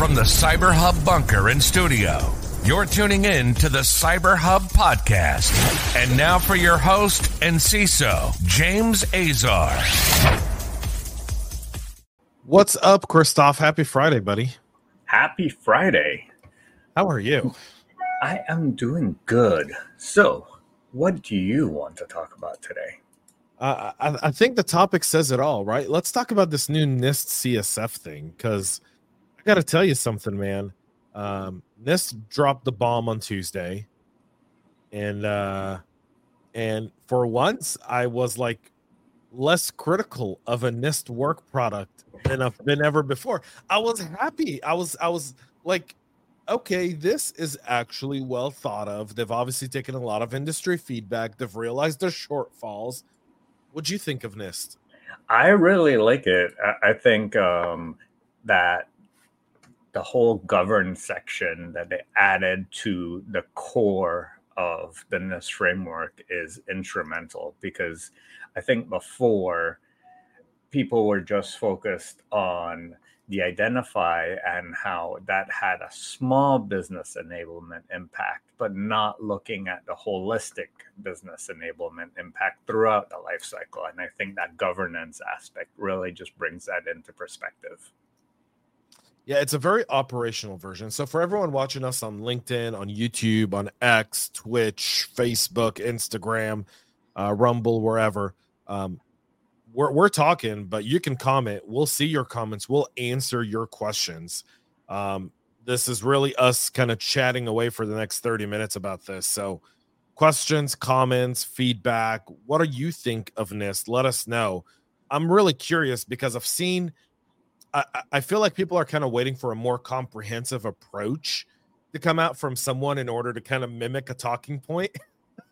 From the Cyber Hub bunker in studio, you're tuning in to the Cyber Hub podcast. And now for your host and CISO, James Azar. What's up, Christophe? Happy Friday, buddy. Happy Friday. How are you? I am doing good. So, what do you want to talk about today? Uh, I, I think the topic says it all, right? Let's talk about this new NIST CSF thing because I got to tell you something, man. Um, NIST dropped the bomb on Tuesday, and uh, and for once, I was like less critical of a NIST work product than I've been ever before. I was happy. I was I was like, okay, this is actually well thought of. They've obviously taken a lot of industry feedback. They've realized their shortfalls. What'd you think of NIST? I really like it. I, I think um, that the whole govern section that they added to the core of the NIST framework is instrumental because I think before people were just focused on the identify and how that had a small business enablement impact, but not looking at the holistic business enablement impact throughout the life cycle. And I think that governance aspect really just brings that into perspective. Yeah, it's a very operational version. So for everyone watching us on LinkedIn, on YouTube, on X, Twitch, Facebook, Instagram, uh, Rumble, wherever, um, we're we're talking, but you can comment. We'll see your comments. We'll answer your questions. Um, this is really us kind of chatting away for the next 30 minutes about this. So questions, comments, feedback. What do you think of NIST? Let us know. I'm really curious because I've seen I, I feel like people are kind of waiting for a more comprehensive approach to come out from someone in order to kind of mimic a talking point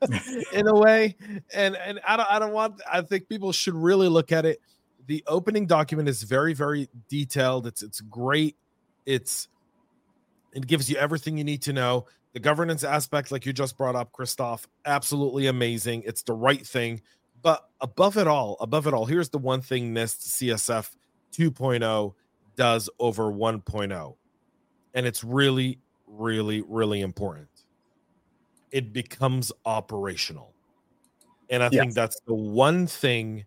in a way. And and I don't I don't want I think people should really look at it. The opening document is very, very detailed. It's it's great. It's it gives you everything you need to know. The governance aspect, like you just brought up, Christophe, absolutely amazing. It's the right thing. But above it all, above it all, here's the one thing NIST CSF 2.0 does over 1.0. And it's really, really, really important. It becomes operational. And I yes. think that's the one thing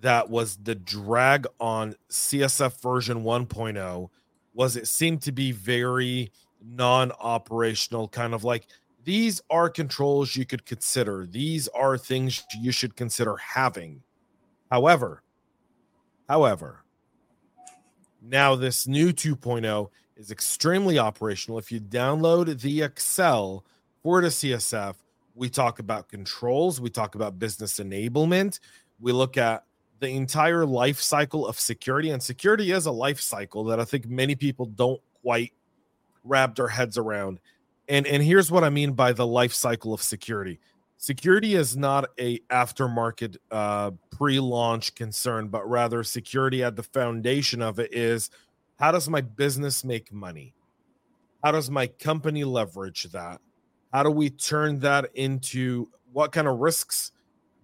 that was the drag on CSF version 1.0 was it seemed to be very non-operational kind of like these are controls you could consider these are things you should consider having however however now, this new 2.0 is extremely operational. If you download the Excel for the CSF, we talk about controls, we talk about business enablement, we look at the entire life cycle of security. And security is a life cycle that I think many people don't quite wrap their heads around. And, and here's what I mean by the life cycle of security security is not a aftermarket uh, pre-launch concern but rather security at the foundation of it is how does my business make money? How does my company leverage that? How do we turn that into what kind of risks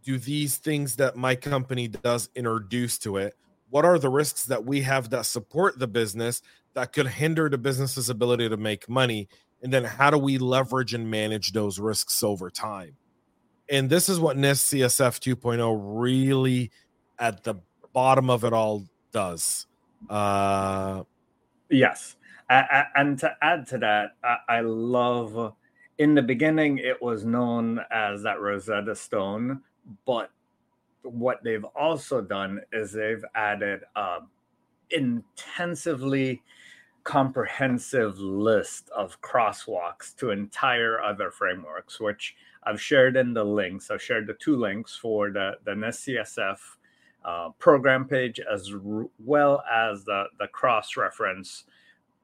do these things that my company does introduce to it? What are the risks that we have that support the business that could hinder the business's ability to make money? And then how do we leverage and manage those risks over time and this is what NIST CSF 2.0 really at the bottom of it all does. Uh, yes. and to add to that, I love in the beginning it was known as that Rosetta Stone, but what they've also done is they've added a intensively comprehensive list of crosswalks to entire other frameworks, which I've shared in the links. I've shared the two links for the, the NIST uh, program page as r- well as the, the cross reference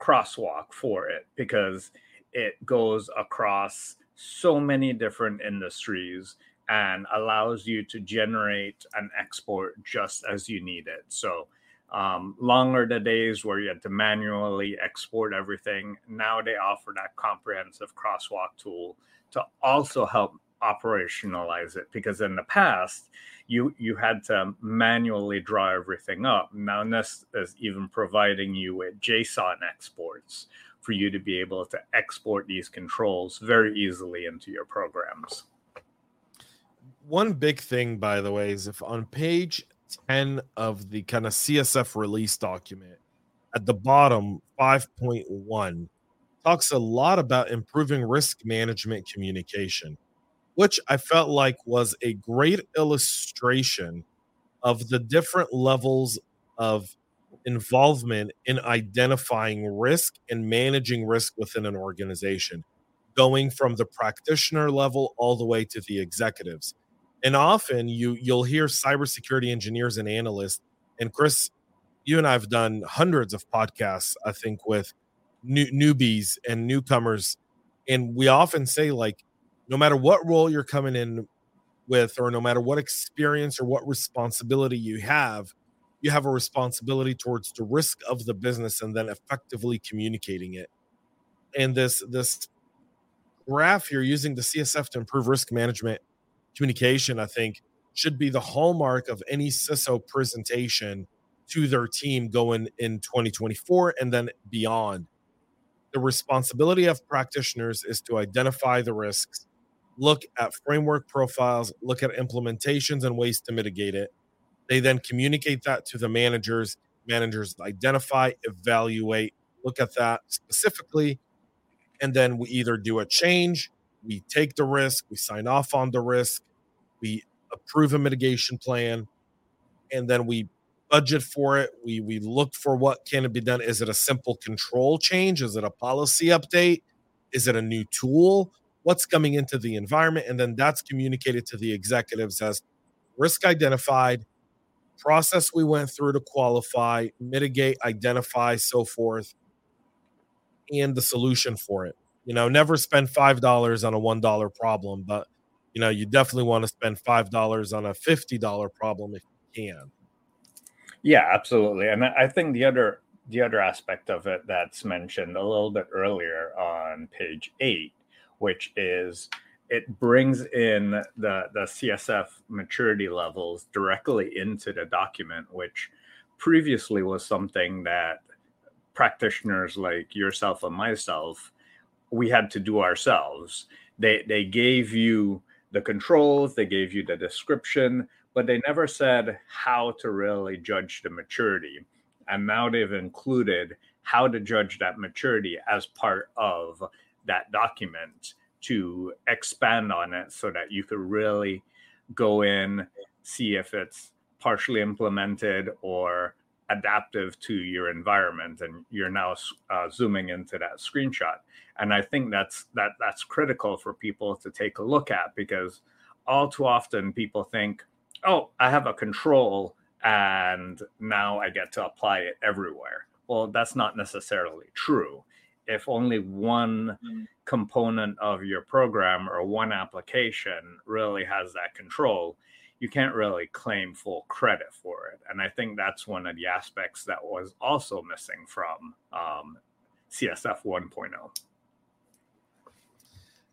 crosswalk for it because it goes across so many different industries and allows you to generate an export just as you need it. So, um, longer the days where you had to manually export everything. Now they offer that comprehensive crosswalk tool to also help operationalize it because in the past you you had to manually draw everything up. Now NIST is even providing you with JSON exports for you to be able to export these controls very easily into your programs. One big thing, by the way, is if on page 10 of the kind of CSF release document, at the bottom, 5.1 talks a lot about improving risk management communication, which I felt like was a great illustration of the different levels of involvement in identifying risk and managing risk within an organization, going from the practitioner level all the way to the executives. And often you you'll hear cybersecurity engineers and analysts, and Chris, you and I've done hundreds of podcasts, I think, with new, newbies and newcomers, and we often say like, no matter what role you're coming in with, or no matter what experience or what responsibility you have, you have a responsibility towards the risk of the business and then effectively communicating it. And this this graph you're using the CSF to improve risk management communication, I think, should be the hallmark of any CISO presentation to their team going in 2024 and then beyond. The responsibility of practitioners is to identify the risks, look at framework profiles, look at implementations and ways to mitigate it, they then communicate that to the managers. Managers identify, evaluate, look at that specifically. And then we either do a change, we take the risk, we sign off on the risk, we approve a mitigation plan, and then we budget for it. We we look for what can it be done. Is it a simple control change? Is it a policy update? Is it a new tool? What's coming into the environment? And then that's communicated to the executives as risk identified, process we went through to qualify, mitigate, identify, so forth, and the solution for it. You know, never spend five dollars on a one dollar problem, but you know, you definitely want to spend five dollars on a fifty dollar problem if you can. Yeah, absolutely. And I think the other the other aspect of it that's mentioned a little bit earlier on page eight, which is it brings in the the CSF maturity levels directly into the document, which previously was something that practitioners like yourself and myself we had to do ourselves. They they gave you the controls, they gave you the description, but they never said how to really judge the maturity. And now they've included how to judge that maturity as part of that document to expand on it so that you could really go in, see if it's partially implemented or adaptive to your environment and you're now uh, zooming into that screenshot and i think that's that that's critical for people to take a look at because all too often people think oh i have a control and now i get to apply it everywhere well that's not necessarily true if only one mm. component of your program or one application really has that control, you can't really claim full credit for it. And I think that's one of the aspects that was also missing from um, CSF 1.0.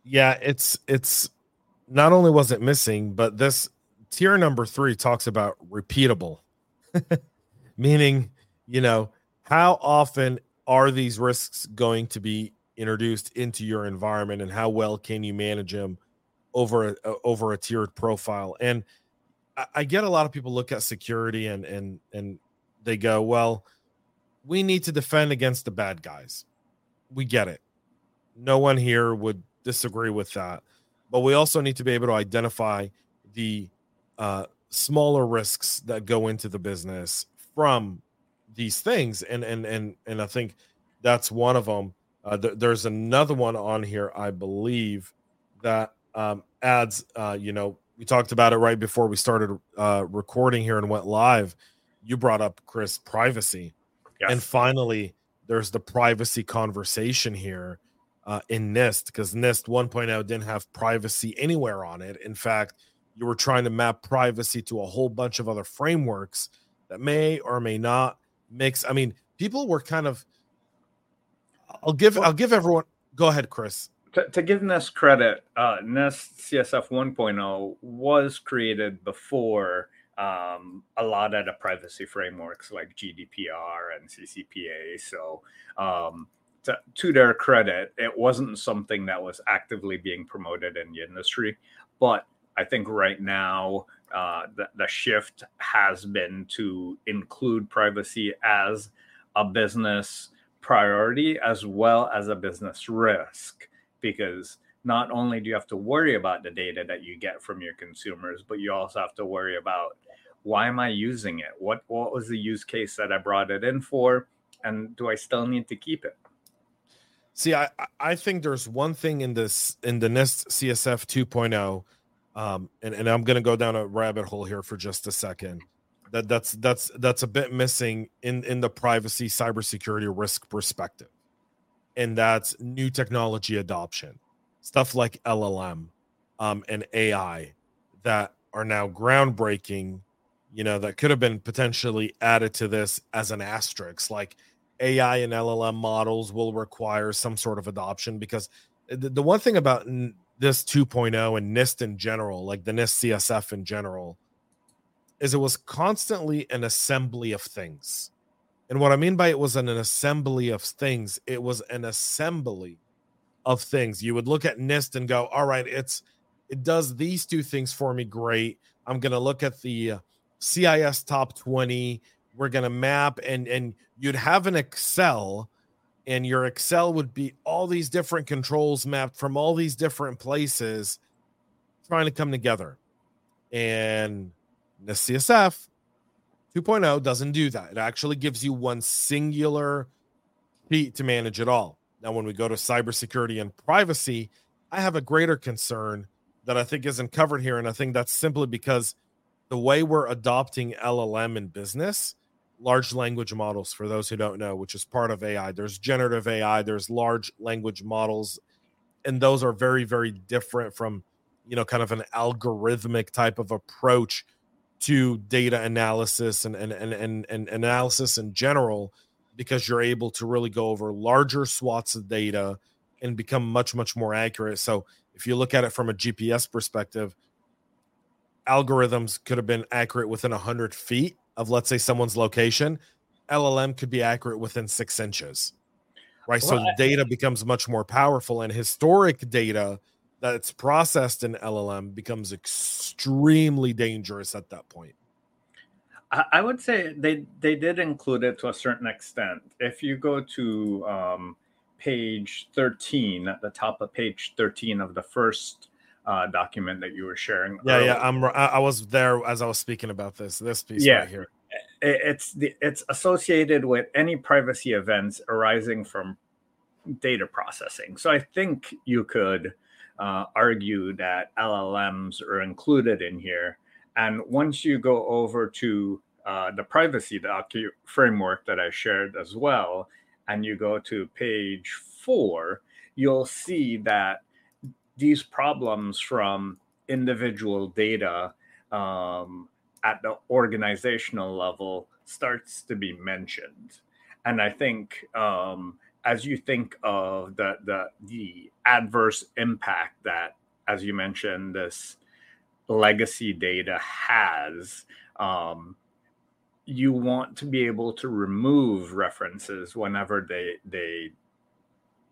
Yeah, it's it's not only was it missing, but this tier number three talks about repeatable, meaning, you know, how often are these risks going to be introduced into your environment and how well can you manage them over a, over a tiered profile? And I, I get a lot of people look at security and and and they go well we need to defend against the bad guys. We get it. No one here would disagree with that. But we also need to be able to identify the uh, smaller risks that go into the business from these things and and and and i think that's one of them uh, th- there's another one on here i believe that um, adds uh, you know we talked about it right before we started uh, recording here and went live. You brought up chris privacy. Yes. and finally there's the privacy conversation here uh, in nist because nist 1.0 didn't have privacy anywhere on it. In fact you were trying to map privacy to a whole bunch of other frameworks that may or may not mix. I mean, people were kind of. I'll give. I'll give everyone. Go ahead, Chris. to, to give NIST credit, uh, NIST CSF 1.0 was created before um, a lot of the privacy frameworks like GDPR and CCPA. So, um, to, to, their credit, it wasn't something that was actively being promoted in the industry. But I think right now, uh, the, the shift has been to include privacy as a business priority as well as a business risk. Because not only do you have to worry about the data that you get from your consumers but you also have to worry about why am i using it? What what was the use case that i brought it in for? And do i still need to keep it? See i i think there's one thing in this in the nist csf 2.0 um and, and i'm going to go down a rabbit hole here for just a second. That that's that's that's a bit missing in in the privacy cybersecurity risk perspective. And that's new technology adoption. Stuff like llm um, and ai that are now groundbreaking you know that could have been potentially added to this as an asterisk. Like ai and llm models will require some sort of adoption because the, the one thing about this 2.0 and nist in general like the nist csf in general is it was constantly an assembly of things. And what I mean by it was an, assembly of things, it was an assembly of things. You would look at NIST and go, all right, it's it does these two things for me great. I'm going to look at the uh, CIS top 20. We're going to map and and you'd have an Excel and your Excel would be all these different controls mapped from all these different places trying to come together. And the CSF 2.0 doesn't do that. It actually gives you one singular sheet to manage it all. Now, when we go to cybersecurity and privacy, I have a greater concern that I think isn't covered here. And I think that's simply because the way we're adopting LLM in business, large language models, for those who don't know, which is part of AI, there's generative AI, there's large language models, and those are very, very different from, you know, kind of an algorithmic type of approach to data analysis and, and, and, and, and analysis in general because you're able to really go over larger swaths of data and become much much more accurate. So if you look at it from a gps perspective algorithms could have been accurate within 100 feet of let's say someone's location llm could be accurate within six inches right well, so I, data becomes much more powerful and historic data that's processed in LLM becomes extremely dangerous at that point. I would say they they did include it to a certain extent. If you go to um, page 13 at the top of page 13 of the first uh, document that you were sharing. Yeah, earlier. yeah, I'm I was there as I was speaking about this. This piece yeah. right here. It's the it's associated with any privacy events arising from data processing. So I think you could uh, argue that LLMs are included in here. And once you go over to uh, the privacy docu- framework that I shared as well, and you go to page four, you'll see that these problems from individual data um, at the organizational level starts to be mentioned. And I think um, as you think of the the the adverse impact that, as you mentioned, this legacy data has, um, you want to be able to remove references whenever they they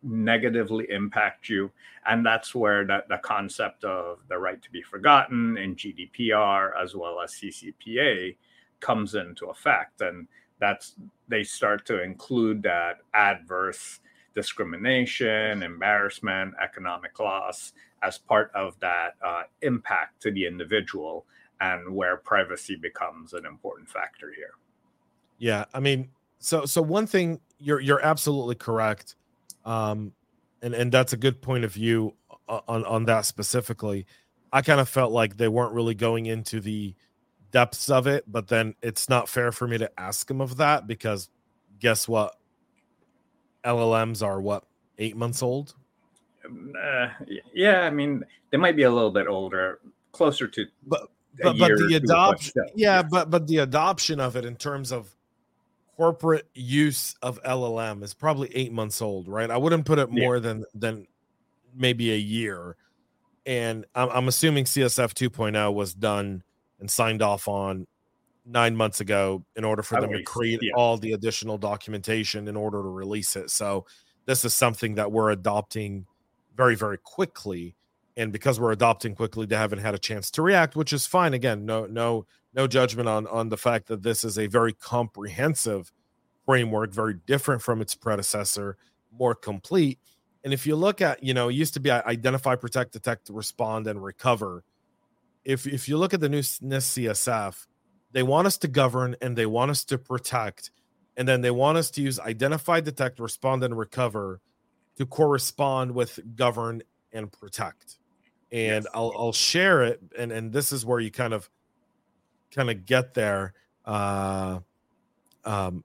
negatively impact you. And that's where the, the concept of the right to be forgotten in gdpr as well as ccpa comes into effect. And that's they start to include that adverse discrimination, embarrassment, economic loss as part of that uh, impact to the individual, and where privacy becomes an important factor here. Yeah, I mean, so so one thing you're you're absolutely correct, um, and and that's a good point of view on on that specifically. I kind of felt like they weren't really going into the depths of it, but then it's not fair for me to ask him of that because guess what? LLMs are what eight months old. Uh, yeah, I mean they might be a little bit older, closer to but but, but the adoption, yeah, but but the adoption of it in terms of corporate use of LLM is probably eight months old, right? I wouldn't put it more yeah. than than maybe a year. And I'm, I'm assuming CSF 2.0 was done and signed off on nine months ago in order for them to create yeah. all the additional documentation in order to release it. So this is something that we're adopting very, very quickly. And because we're adopting quickly, they haven't had a chance to react, which is fine. Again, no, no, no judgment on on the fact that this is a very comprehensive framework, very different from its predecessor, more complete. And if you look at, you know, it used to be identify, protect, detect, respond, and recover. If if you look at the new NIST CSF, they want us to govern and they want us to protect, and then they want us to use identify, detect, respond, and recover to correspond with govern and protect. And yes. I'll I'll share it, and and this is where you kind of kind of get there. Uh, um,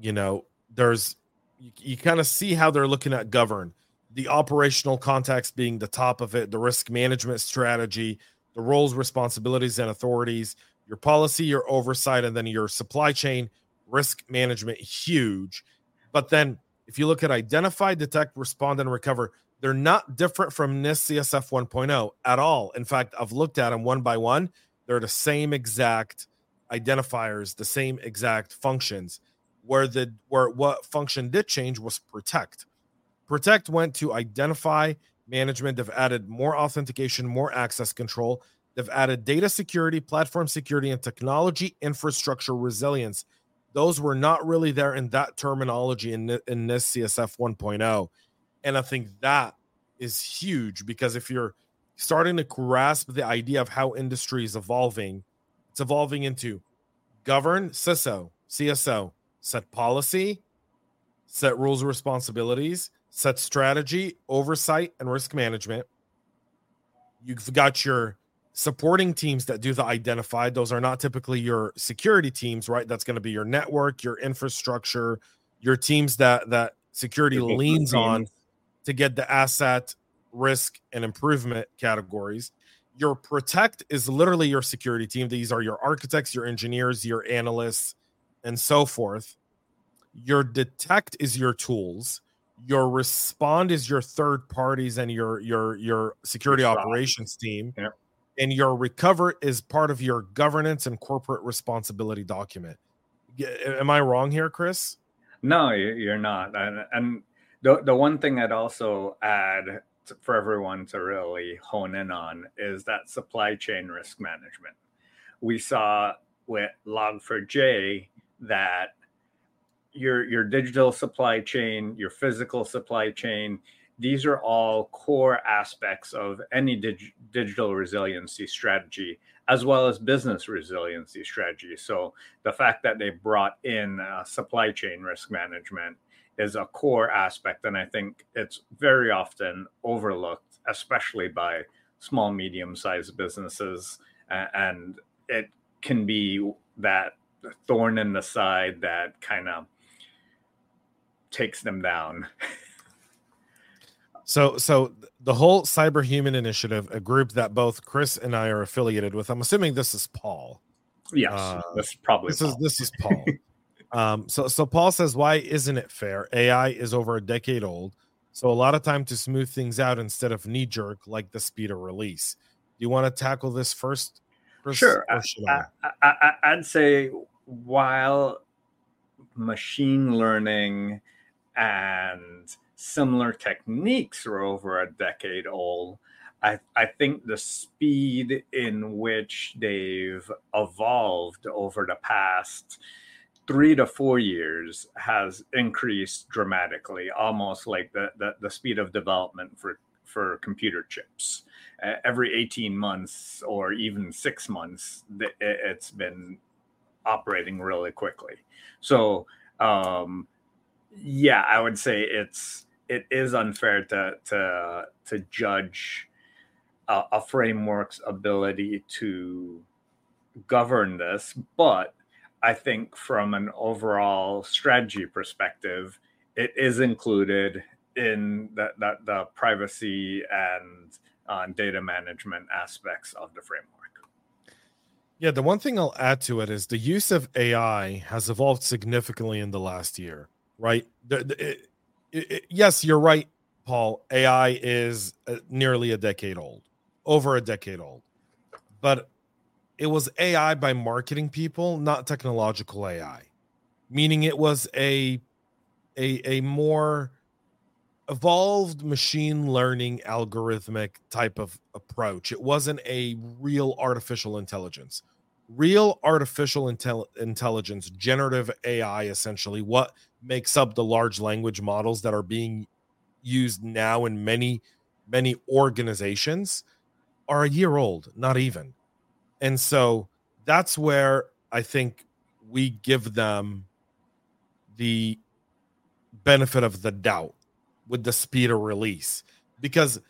you know, there's you, you kind of see how they're looking at govern the operational context being the top of it, the risk management strategy, the roles, responsibilities, and authorities, your policy, your oversight, and then your supply chain risk management. Huge. But then if you look at identify, detect, respond, and recover, they're not different from NIST CSF 1.0 at all. In fact, I've looked at them one by one. They're the same exact identifiers, the same exact functions. Where the where what function did change was protect. Protect went to identity management. They've added more authentication, more access control. They've added data security, platform security, and technology infrastructure resilience. Those were not really there in that terminology in, in this CSF 1.0. And I think that is huge because if you're starting to grasp the idea of how industry is evolving, it's evolving into govern, CISO, CSO, set policy, set rules and responsibilities, set strategy, oversight, and risk management. You've got your supporting teams that do the identified. Those are not typically your security teams, right? That's going to be your network, your infrastructure, your teams that that security leans on to get the asset risk and improvement categories. Your protect is literally your security team. These are your architects, your engineers, your analysts, and so forth. Your detect is your tools. Your respond is your third parties and your your your security operations team. Yeah. And your recover is part of your governance and corporate responsibility document. Am I wrong here, Chris? No, you're not. And, and the the one thing I'd also add for everyone to really hone in on is that supply chain risk management. We saw with Log4j that your your digital supply chain, your physical supply chain, these are all core aspects of any dig- digital resiliency strategy as well as business resiliency strategy. So the fact that they brought in uh, supply chain risk management is a core aspect, and I think it's very often overlooked, especially by small, medium-sized businesses, and it can be that thorn in the side that kind of takes them down. so, so the whole Cyberhuman Initiative, a group that both Chris and I are affiliated with. I'm assuming this is Paul. Yes, uh, this probably this Paul. is this is Paul. um, so so Paul says, why isn't it fair? AI is over a decade old, so a lot of time to smooth things out instead of knee jerk like the speed of release. Do you want to tackle this first? Chris, sure. I, I, I, I'd say while machine learning and similar techniques are over a decade old. I, I think the speed in which they've evolved over the past three to four years has increased dramatically, almost like the, the, the speed of development for, for computer chips. Uh, every 18 months or even six months, it's been operating really quickly. So, um, yeah, I would say it's it is unfair to to to judge a, a framework's ability to govern this, but I think from an overall strategy perspective, it is included in the, the, the privacy and uh, data management aspects of the framework. Yeah, the one thing I'll add to it is the use of AI has evolved significantly in the last year right? The, the, it, it, yes, you're right, Paul, AI is uh, nearly a decade old, over a decade old, but it was AI by marketing people, not technological AI, meaning it was a a a more evolved machine learning algorithmic type of approach. It wasn't a real artificial intelligence. Real artificial intel- intelligence, generative AI, essentially, what makes up the large language models that are being used now in many, many organizations are a year old, not even. And so that's where I think we give them the benefit of the doubt with the speed of release because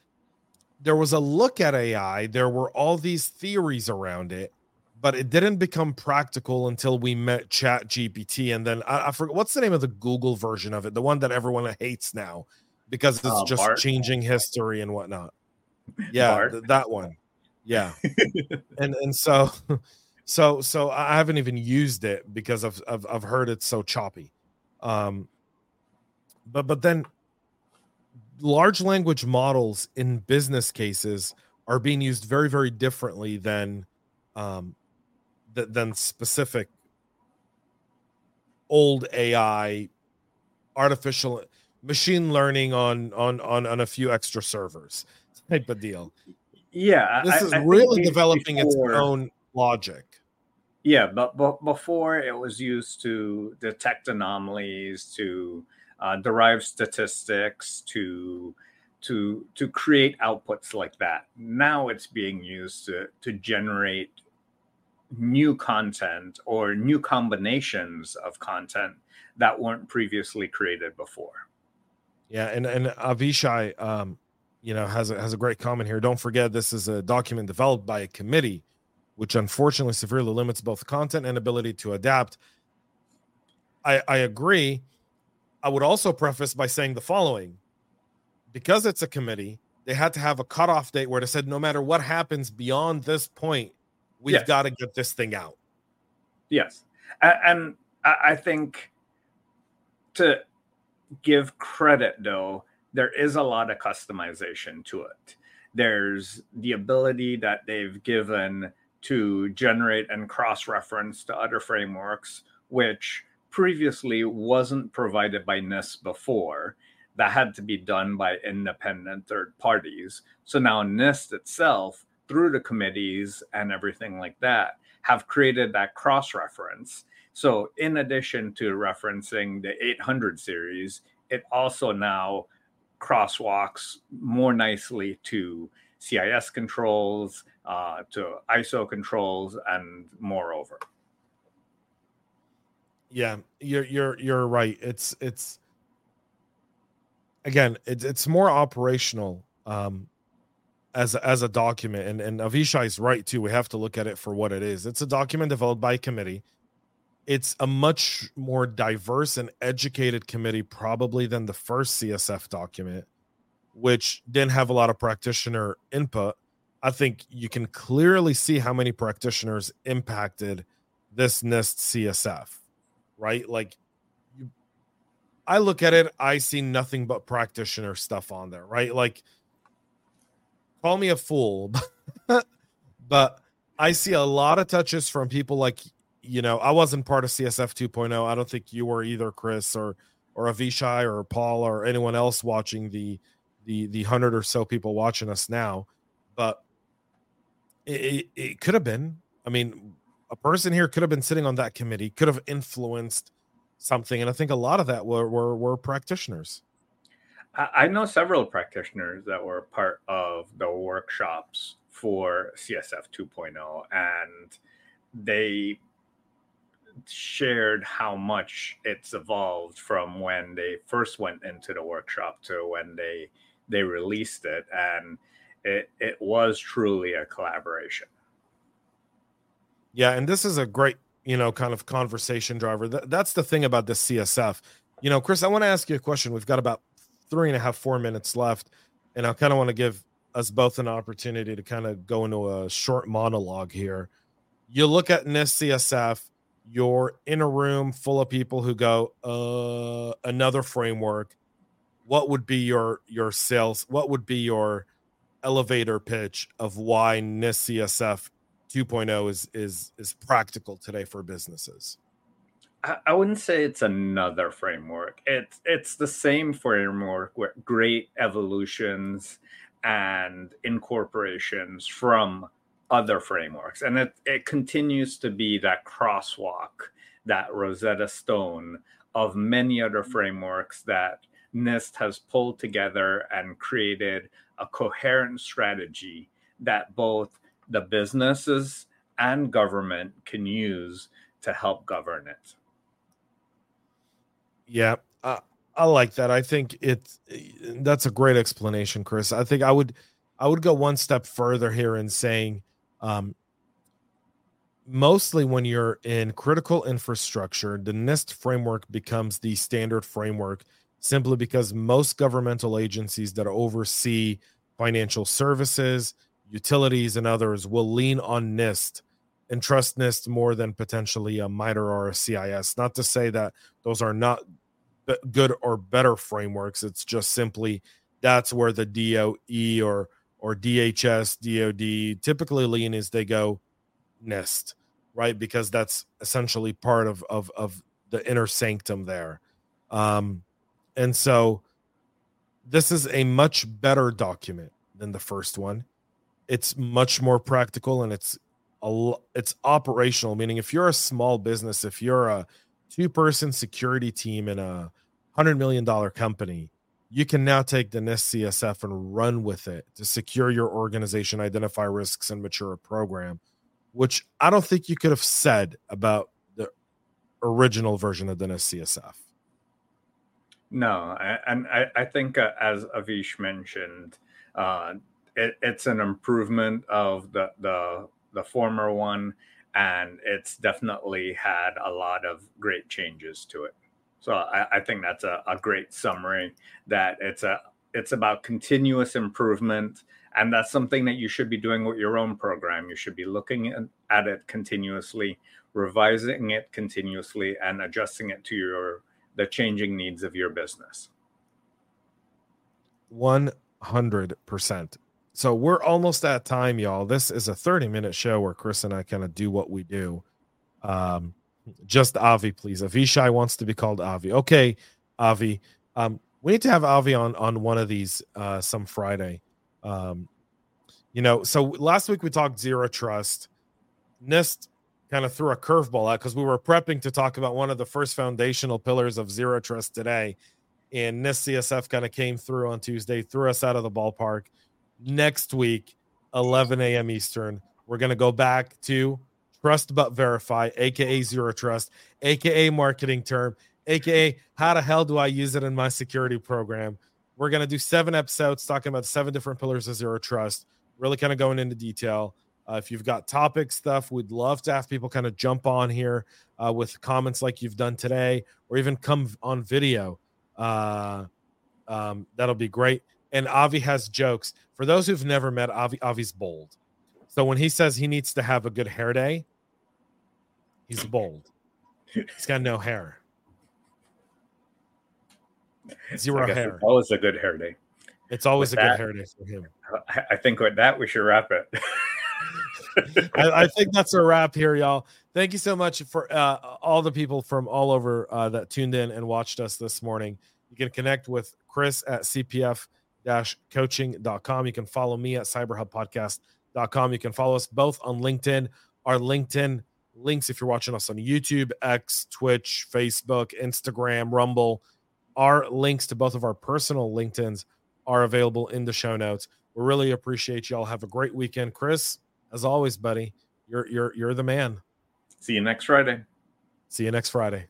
there was a look at AI, there were all these theories around it, but it didn't become practical until we met Chat GPT. And then I, I forget what's the name of the Google version of it, the one that everyone hates now because it's uh, just Bard. changing history and whatnot. Yeah, th- that one. Yeah. and and so so so I haven't even used it because I've, I've I've heard it's so choppy. Um but but then large language models in business cases are being used very very differently than um th- than specific old ai artificial machine learning on on on on a few extra servers type of deal yeah this I, is I really developing before, its own logic yeah but, but before it was used to detect anomalies to uh, derive statistics to to to create outputs like that. Now it's being used to to generate new content or new combinations of content that weren't previously created before. Yeah, and and Avishai, um, you know, has a, has a great comment here. Don't forget, this is a document developed by a committee, which unfortunately severely limits both content and ability to adapt. I I agree, I would also preface by saying the following because it's a committee, they had to have a cutoff date where they said, no matter what happens beyond this point, we've yes. got to get this thing out. Yes. And I think to give credit, though, there is a lot of customization to it. There's the ability that they've given to generate and cross reference to other frameworks, which previously wasn't provided by NIST before. That had to be done by independent third parties. So now NIST itself, through the committees and everything like that, have created that cross reference. So, in addition to referencing the 800 series, it also now crosswalks more nicely to CIS controls, uh, to ISO controls, and moreover. Yeah you're you're you're right. It's it's again it's it's more operational um as as a document. And and avishai's right too. We have to look at it for what it is. It's a document developed by a committee it's a much more diverse and educated committee probably than the first csf document which didn't have a lot of practitioner input i think you can clearly see how many practitioners impacted this nist csf right? Like you I look at it, I see nothing but practitioner stuff on there, right? Like call me a fool, but I see a lot of touches from people like you know, I wasn't part of CSF 2.0. I don't think you were either, Chris or or Avishai or Paul or anyone else watching the the the hundred or so people watching us now. But it, it, it could have been. I mean, a person here could have been sitting on that committee, could have influenced something. And I think a lot of that were were, were practitioners. I know several practitioners that were part of the workshops for CSF 2.0, and they shared how much it's evolved from when they first went into the workshop to when they they released it, and it it was truly a collaboration. Yeah, and this is a great, you know, kind of conversation driver. Th- that's the thing about the CSF. You know, Chris, I want to ask you a question. We've got about three and a half, four minutes left, and I kind of want to give us both an opportunity to kind of go into a short monologue here. You look at NIST CSF, you're in a room full of people who go, uh, another framework. what would be your your sales? What would be your elevator pitch of why NIST CSF 2.0 is is is practical today for businesses? I wouldn't say it's another framework. It's it's the same framework with great evolutions and incorporations from other frameworks. And it, it continues to be that crosswalk, that Rosetta Stone of many other frameworks that NIST has pulled together and created a coherent strategy that both the businesses and government can use to help govern it. Yeah, uh, I like that. I think it's that's a great explanation, Chris. I think I would I would go one step further here in saying um, mostly when you're in critical infrastructure, the NIST framework becomes the standard framework simply because most governmental agencies that oversee financial services, utilities, and others will lean on NIST and trust NIST more than potentially a MITRE or a CIS. Not to say that those are not good or better frameworks. It's just simply that's where the DOE or or DHS, DOD typically lean is they go NIST, right? Because that's essentially part of of of the inner sanctum there. Um, and so this is a much better document than the first one. It's much more practical and it's a, it's operational, meaning if you're a small business, if you're a two person security team in a hundred million dollar company, you can now take the NIST CSF and run with it to secure your organization, identify risks, and mature a program, which I don't think you could have said about the original version of the NIST CSF. No, and I, I, think uh, as Avish mentioned, uh, it, it's an improvement of the the the former one, and it's definitely had a lot of great changes to it. So I, I think that's a, a great summary. That it's a it's about continuous improvement, and that's something that you should be doing with your own program. You should be looking at it continuously, revising it continuously, and adjusting it to your the changing needs of your business. One hundred percent. So we're almost at time, y'all. This is a 30 minute show where Chris and I kind of do what we do. Um, just Avi, please. Avishai wants to be called Avi. Okay, Avi. Um, we need to have Avi on on one of these uh, some Friday. Um, you know, so last week we talked zero trust. NIST kind of threw a curveball out because we were prepping to talk about one of the first foundational pillars of zero trust today. And NIST CSF kind of came through on Tuesday, threw us out of the ballpark. Next week, 11 a.m. Eastern, we're going to go back to trust but verify, aka zero trust, aka marketing term, aka how the hell do I use it in my security program? We're gonna do seven episodes talking about seven different pillars of zero trust, really kind of going into detail. Uh, if you've got topic stuff, we'd love to have people kind of jump on here uh, with comments like you've done today, or even come on video. Uh, um, that'll be great. And Avi has jokes. For those who've never met Avi, Avi's bold. So when he says he needs to have a good hair day, he's bold. He's got no hair. Zero hair. It's always a good hair day. It's always with a that, good hair day for him. I think with that we should wrap it. I, I, think that's a wrap here, y'all. Thank you so much for uh, all the people from all over uh, that tuned in and watched us this morning. You can connect with Chris at CPF coaching.com. You can follow me at cyberhubpodcast.com com. You can follow us both on LinkedIn. Our LinkedIn links, if you're watching us on YouTube, X, Twitch, Facebook, Instagram, Rumble, our links to both of our personal LinkedIn's are available in the show notes. We really appreciate y'all. Have a great weekend, Chris. As always, buddy, you're you're you're the man. See you next Friday. See you next Friday.